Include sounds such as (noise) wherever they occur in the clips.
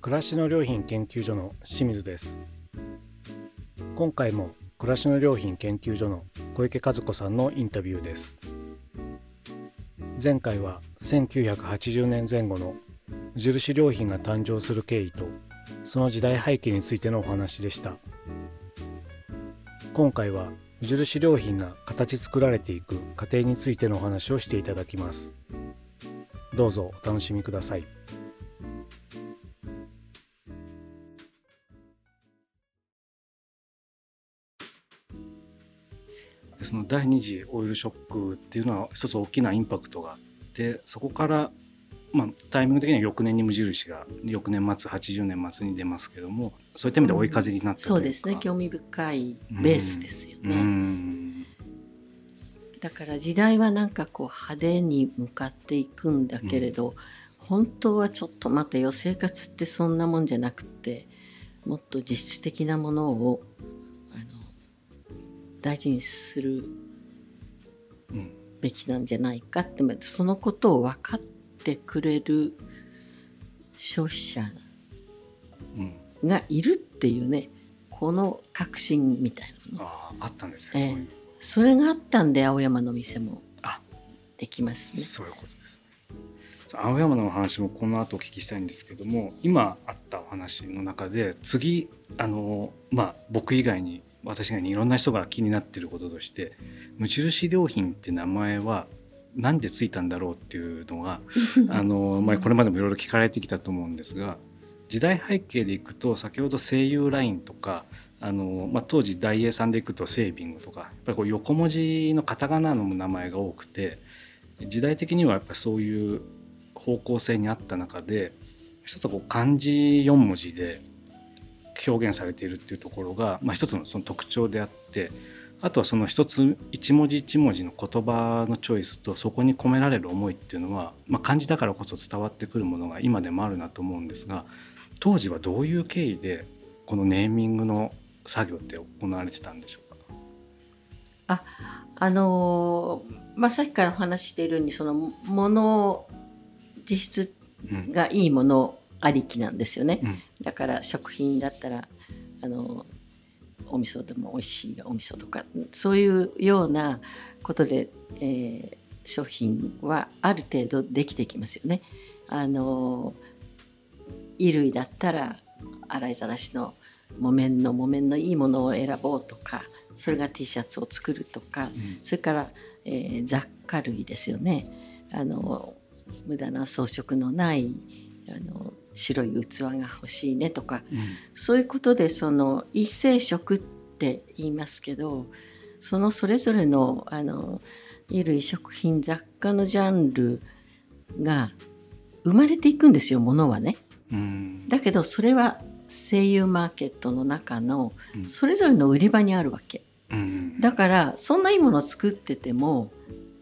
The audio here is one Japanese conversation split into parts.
暮らしの良品研究所の清水です。今回も暮らしの良品研究所の小池和子さんのインタビューです。前回は1980年前後の無印良品が誕生する経緯とその時代背景についてのお話でした。今回は無印良品が形作られていく過程についてのお話をしていただきます。どうぞお楽しみください。第二次オイルショックっていうのは一つ大きなインパクトがあってそこからまあ、タイミング的には翌年に無印が翌年末80年末に出ますけどもそういった意味で追い風になったというか、うん、そうですね。興味深いベースですよね。だから時代はなんかこう派手に向かっていくんだけれど、うん、本当はちょっと待てよ生活ってそんなもんじゃなくてもっと実質的なものを大事にするべきなんじゃないかって、そのことを分かってくれる消費者がいるっていうね、この確信みたいなのああったんですね、えー、それがあったんで青山の店もできますね。そういうことです。青山の話もこの後お聞きしたいんですけども今あったお話の中で次あのまあ僕以外に私がいろんな人が気になってることとして無印良品って名前は何でついたんだろうっていうのが (laughs) あの、まあ、これまでもいろいろ聞かれてきたと思うんですが時代背景でいくと先ほど声優ラインとかあの、まあ、当時大英さんでいくとセービングとかやっぱりこう横文字のカタカナの名前が多くて時代的にはやっぱりそういう方向性にあった中で一つはこう漢字4文字で表現されているっていうところが、まあ、一つのその特徴であってあとはその一つ一文字一文字の言葉のチョイスとそこに込められる思いっていうのは、まあ、漢字だからこそ伝わってくるものが今でもあるなと思うんですが当時はどういう経緯でこのネーミングの作業って行われてたんでしょうか？ああのー、まあ、さっきからお話しているようにそのもの実質がいいものありきなんですよね、うん、だから食品だったらあのお味噌でも美味しいお味噌とかそういうようなことで、えー、商品はある程度できてきますよね。あの衣類だったら洗いざらしの木綿の木綿のいいものを選ぼうとかそれが T シャツを作るとか、うん、それから、えー、雑貨類ですよね。あの無駄な装飾のないあの白い器が欲しいねとか、うん、そういうことでその異性色って言いますけどそのそれぞれのあの衣類食品雑貨のジャンルが生まれていくんですよものはね。うん、だけどそれは声優マーケットの中のそれぞれの売り場にあるわけ。うん、だからそんないいものを作ってても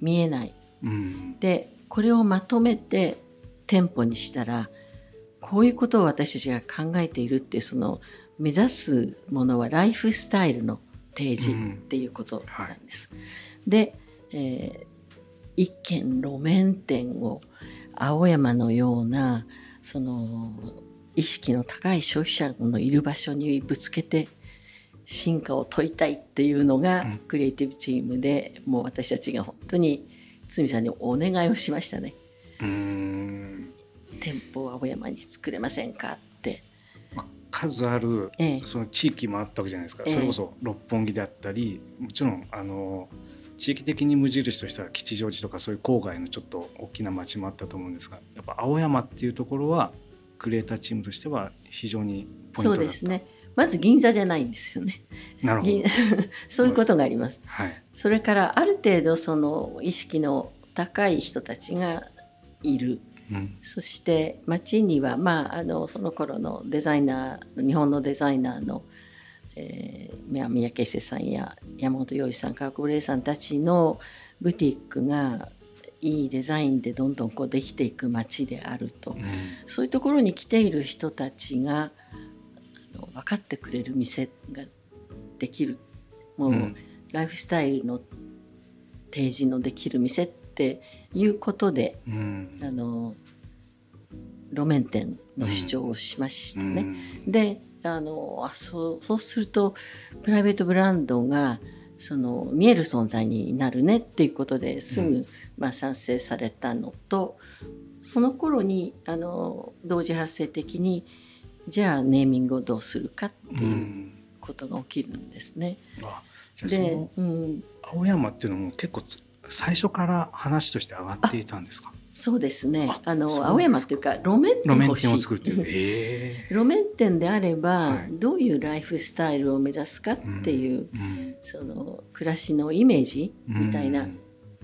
見えない。うん、でこれをまとめて店舗にしたらこういうことを私たちが考えているってその目指すものはライフスタイルの提示っていうことなんです。うんはい、で、えー、一軒路面店を青山のようなその意識の高い消費者のいる場所にぶつけて進化を問いたいっていうのがクリエイティブチームで、もう私たちが本当に堤さんにお願いをしましたね。店舗を青山に作れませんかって。数ある、その地域もあったわけじゃないですか、ええ、それこそ六本木であったりもちろんあの地域的に無印としては吉祥寺とかそういう郊外のちょっと大きな町もあったと思うんですがやっぱ青山っていうところはクリエイターチームとしては非常にポイントそうですね。まず銀座じゃないんですよね。なるほど。(laughs) そういうことがあります。はい、それからある程度その意識の高い人たちがいるそして町には、まあ、あのその頃のデザイナー日本のデザイナーの、えー、三宅瀬さんや山本洋一さん川久保玲さんたちのブティックがいいデザインでどんどんこうできていく街であると、うん、そういうところに来ている人たちがあの分かってくれる店ができる。もう、うん、ライフスタイルの提示のできる店っていうことで、うん、あの路面店の主張をしましたね。うん、であのあそうそうするとプライベートブランドがその見える存在になるねっていうことですぐ、うん、まあ、賛成されたのとその頃にあの同時発生的にじゃあネーミングをどうするかっていうことが起きるんですね。うん、で、うん、青山っていうのも結構最初から話として上がっていたんですか？そうですね。あの青山っていうか路面店を作るってい (laughs) 路面店であれば、はい、どういうライフスタイルを目指すかっていう、その暮らしのイメージみたいな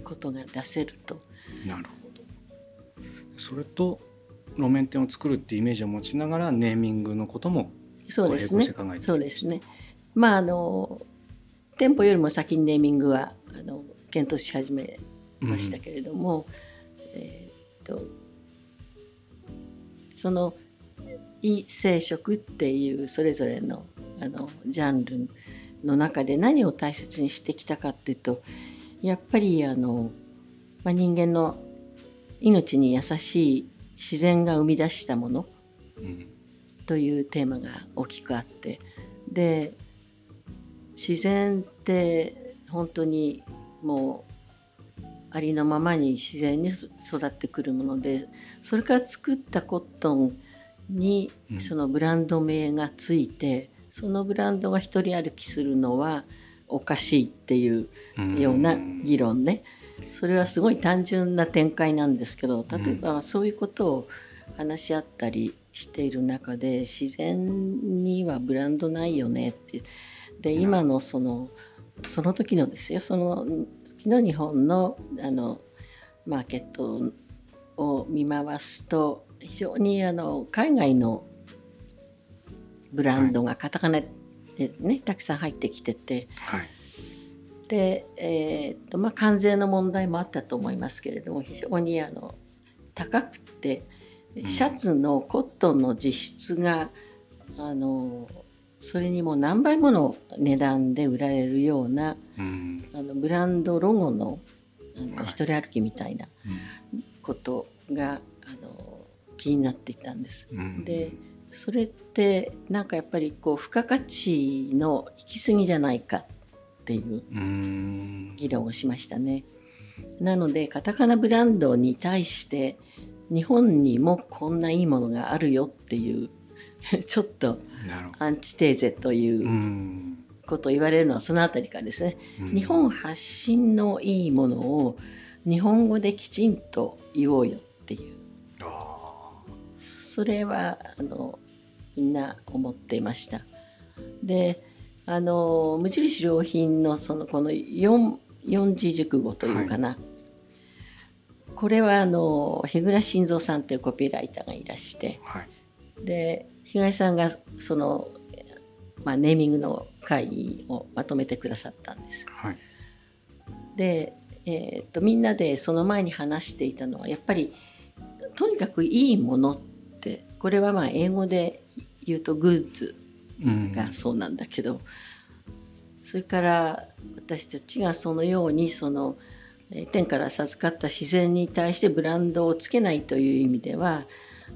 ことが出せると。なるほど。それと路面店を作るっていうイメージを持ちながらネーミングのこともそうですね。そうですね。まああの店舗よりも先にネーミングはあの検討し始めましたけれども。うんえその異生殖っていうそれぞれのあのジャンルの中で何を大切にしてきたかっていうとやっぱりあの、まあ、人間の命に優しい自然が生み出したものというテーマが大きくあってで自然って本当にもうありのままに自然に育ってくるものでそれから作ったコットンにそのブランド名がついて、うん、そのブランドが一人歩きするのはおかしいっていうような議論ね、それはすごい単純な展開なんですけど例えばそういうことを話し合ったりしている中で自然にはブランドないよねって。で今のそのその時のですよそのの日本のあのマーケットを見回すと非常にあの海外のブランドがカタカナでね、たくさん入ってきてて、はい、で、えーとまあ、関税の問題もあったと思いますけれども非常にあの高くてシャツのコットンの実質が、あのそれにも何倍もの値段で売られるような、うん、あのブランドロゴのあの、一人歩きみたいなことが、あの気になっていたんです。うん、でそれってなんかやっぱりこう付加価値の行き過ぎじゃないかっていう議論をしましたね。なのでカタカナブランドに対して日本にもこんないいものがあるよっていう (laughs) ちょっとアンチテーゼということを言われるのはその辺りからですね、日本発信のいいものを日本語できちんと言おうよっていう。それはあのみんな思っていました。であの無印良品のそのこの 4, 四字熟語というかな、はい、これはあの日暮慎三さんというコピーライターがいらして、はい、で東さんがその、まあ、ネーミングの会議をまとめてくださったんです。はい、で、えー、っとみんなでその前に話していたのはやっぱりとにかくいいものってこれはまあ英語で言うとグッズがそうなんだけど、うん、それから私たちがそのようにその天から授かった自然に対してブランドをつけないという意味では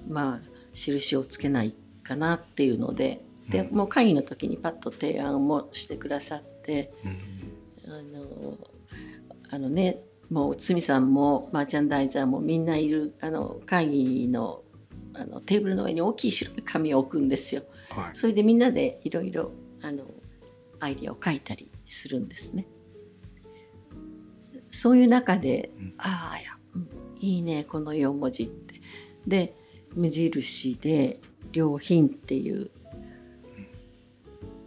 まあ印をつけないかなっていうのででもう会議の時にパッと提案もしてくださって、あのあのねもう堤さんもマーチャンダイザーもみんないるあの会議のあのテーブルの上に大きい白い紙を置くんですよ。はい、それでみんなでいろいろあのアイデアを書いたりするんですね。そういう中で、うん、ああいいねこの4文字って。で無印で良品っていう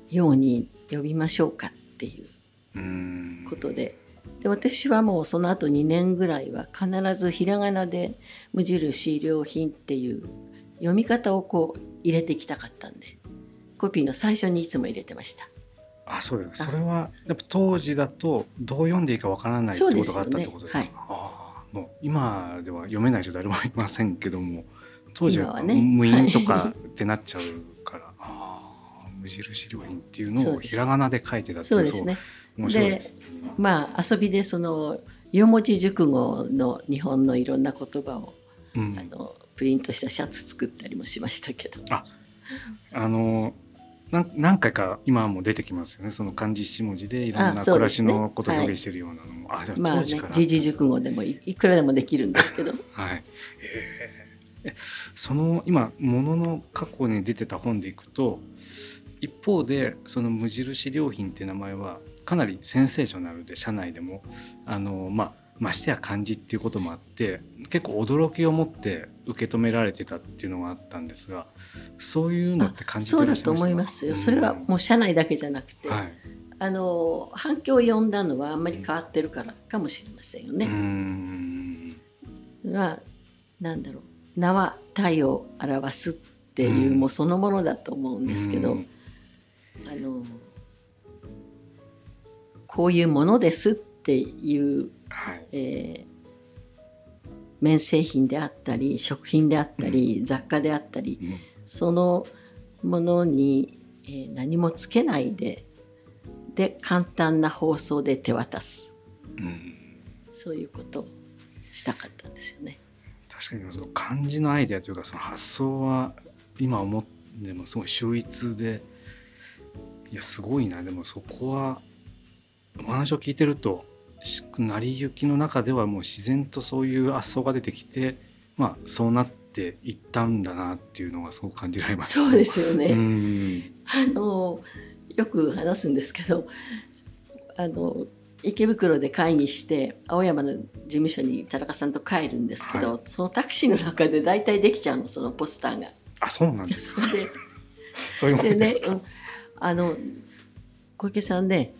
ように呼びましょうかっていうことで。で私はもうその後2年ぐらいは必ずひらがなで無印良品っていう読み方をこう入れていきたかったんで。コピーの最初にいつも入れてました。あそうですそれはやっぱ当時だとどう読んでいいかわからないってことがあったってことですか、ね。はい、あもう今では読めない人誰もいませんけども当時は無印とかってなっちゃうから、ああ無印良品っていうのをひらがなで書いてたってそうですね。面白いでまあ遊びでその四文字熟語の日本のいろんな言葉を、うん、あのプリントしたシャツ作ったりもしましたけど。ああの何回か今も出てきますよね。その漢字一文字でいろんな暮らしのことを表現しているようなのも。あ、ねはい、あまあね。時事熟語でもいくらでもできるんですけど。(laughs) はい。えー、その今ものの過去に出てた本でいくと一方でその無印良品っていう名前はかなりセンセーショナルで社内でもあのまあましてや漢字っていうこともあって結構驚きを持って受け止められてたっていうのがあったんですがそういうのって感じてそうだと思いますよ、それはもう社内だけじゃなくて、はい、あの反響を呼んだのはあんまり変わってるからかもしれませんよね。うん。がなんだろう名は体を表すっていうもそのものだと思うんですけど、あのこういうものですっていうはい、えー、綿製品であったり食品であったり、うん、雑貨であったり、うん、そのものに、えー、何もつけないでで簡単な包装で手渡す、うん、そういうことをしたかったんですよね。確かにその漢字のアイデアというかその発想は今思ってもすごい秀逸でいやすごいな。でもそこはお話を聞いてると成り行きの中ではもう自然とそういう発想が出てきて、まあ、そうなっていったんだなっていうのがすごく感じられます、そうですよね。あのよく話すんですけどあの池袋で会議して青山の事務所に田中さんと帰るんですけど、はい、そのタクシーの中で大体できちゃうのそのポスターが。あそうなんですか。でそういうもんでね、うん、あの小池さんね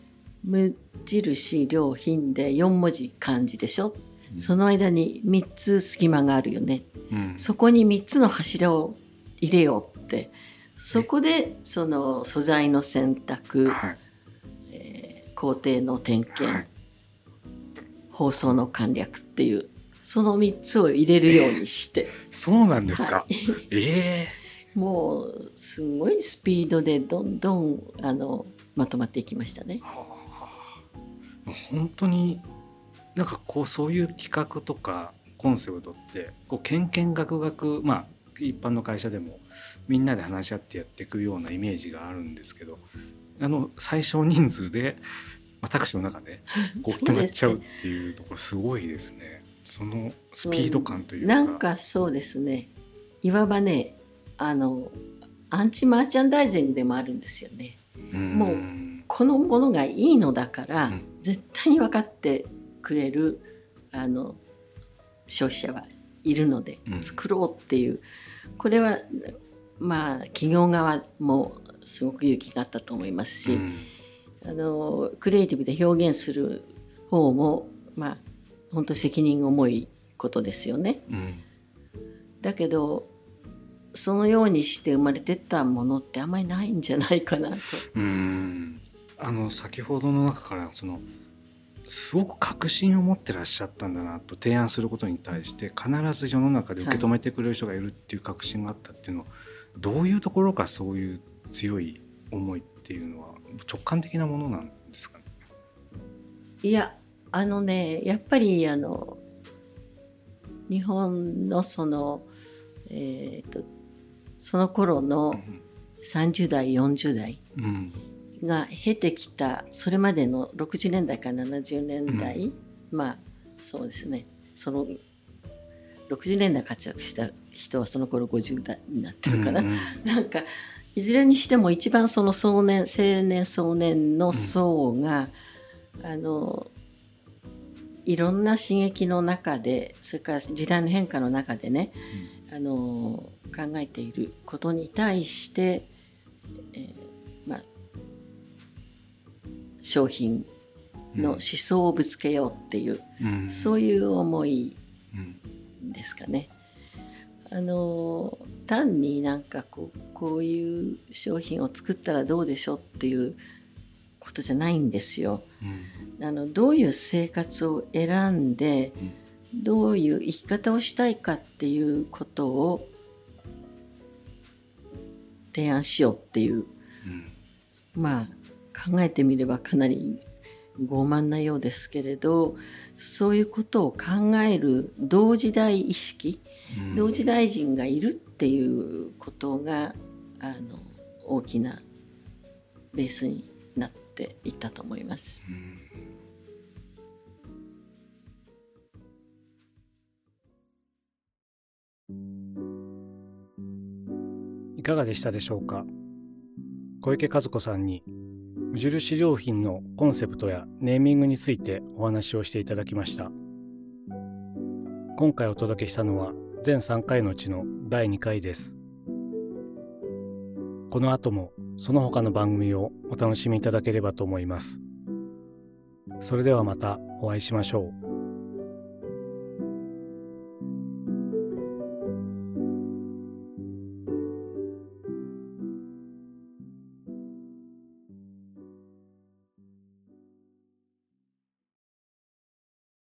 無印良品で4文字漢字でしょ、うん、その間に3つ隙間があるよね、うん、そこに3つの柱を入れようって。そこでその素材の選択、はい、えー、工程の点検、はい、放送の簡略っていうその3つを入れるようにして、えー、そうなんですか、はい、ええ。ー、もうすごいスピードでどんどんあのまとまっていきましたね。はあ本当になんかこうそういう企画とかコンセプトってこうけんけんがくがくまあ一般の会社でもみんなで話し合ってやっていくようなイメージがあるんですけどあの最小人数で私の中で (laughs) こう決まっちゃうっていうところすごいですね。そのスピード感というか、なんかそうですね。いわばねあのアンチマーチャンダイジングでもあるんですよね。もうこのものがいいのだから、うん、絶対に分かってくれるあの消費者はいるので作ろうっていう、うん、これはまあ企業側もすごく勇気があったと思いますし、うん、あのクリエイティブで表現する方もまあ本当責任重いことですよね。だけどそのようにして生まれてったものってあんまりないんじゃないかなと。うんあの先ほどの中からそのすごく確信を持ってらっしゃったんだなと提案することに対して必ず世の中で受け止めてくれる人がいるっていう確信があったっていうのは、はい、どういうところかそういう強い思いっていうのは直感的なものなんですかね？いやあのねやっぱりあの日本のそのえっ、ー、とその頃の30代40代、うん。が経てきたそれまでの60年代から70年代、うん、まあそうですね。その60年代活躍した人はその頃50代になってるかな、うんうん、なんかいずれにしても一番その少年青年少年の層が、うん、あのいろんな刺激の中でそれから時代の変化の中でね、うん、あの考えていることに対して、えー商品の思想をぶつけようっていう、うん、そういう思いですかね。あの単になんかこうこういう商品を作ったらどうでしょうっていうことじゃないんですよ。うん、あのどういう生活を選んで、うん、どういう生き方をしたいかっていうことを提案しようっていう、うん、まあ考えてみればかなり傲慢なようですけれどそういうことを考える同時代意識、うん、同時代人がいるっていうことがあの大きなベースになっていったと思います。いかがでしたでしょうか？小池和子さんに無印良品のコンセプトやネーミングについてお話をしていただきました今回お届けしたのは全3回のうちの第2回ですこの後もその他の番組をお楽しみいただければと思います。それではまたお会いしましょう。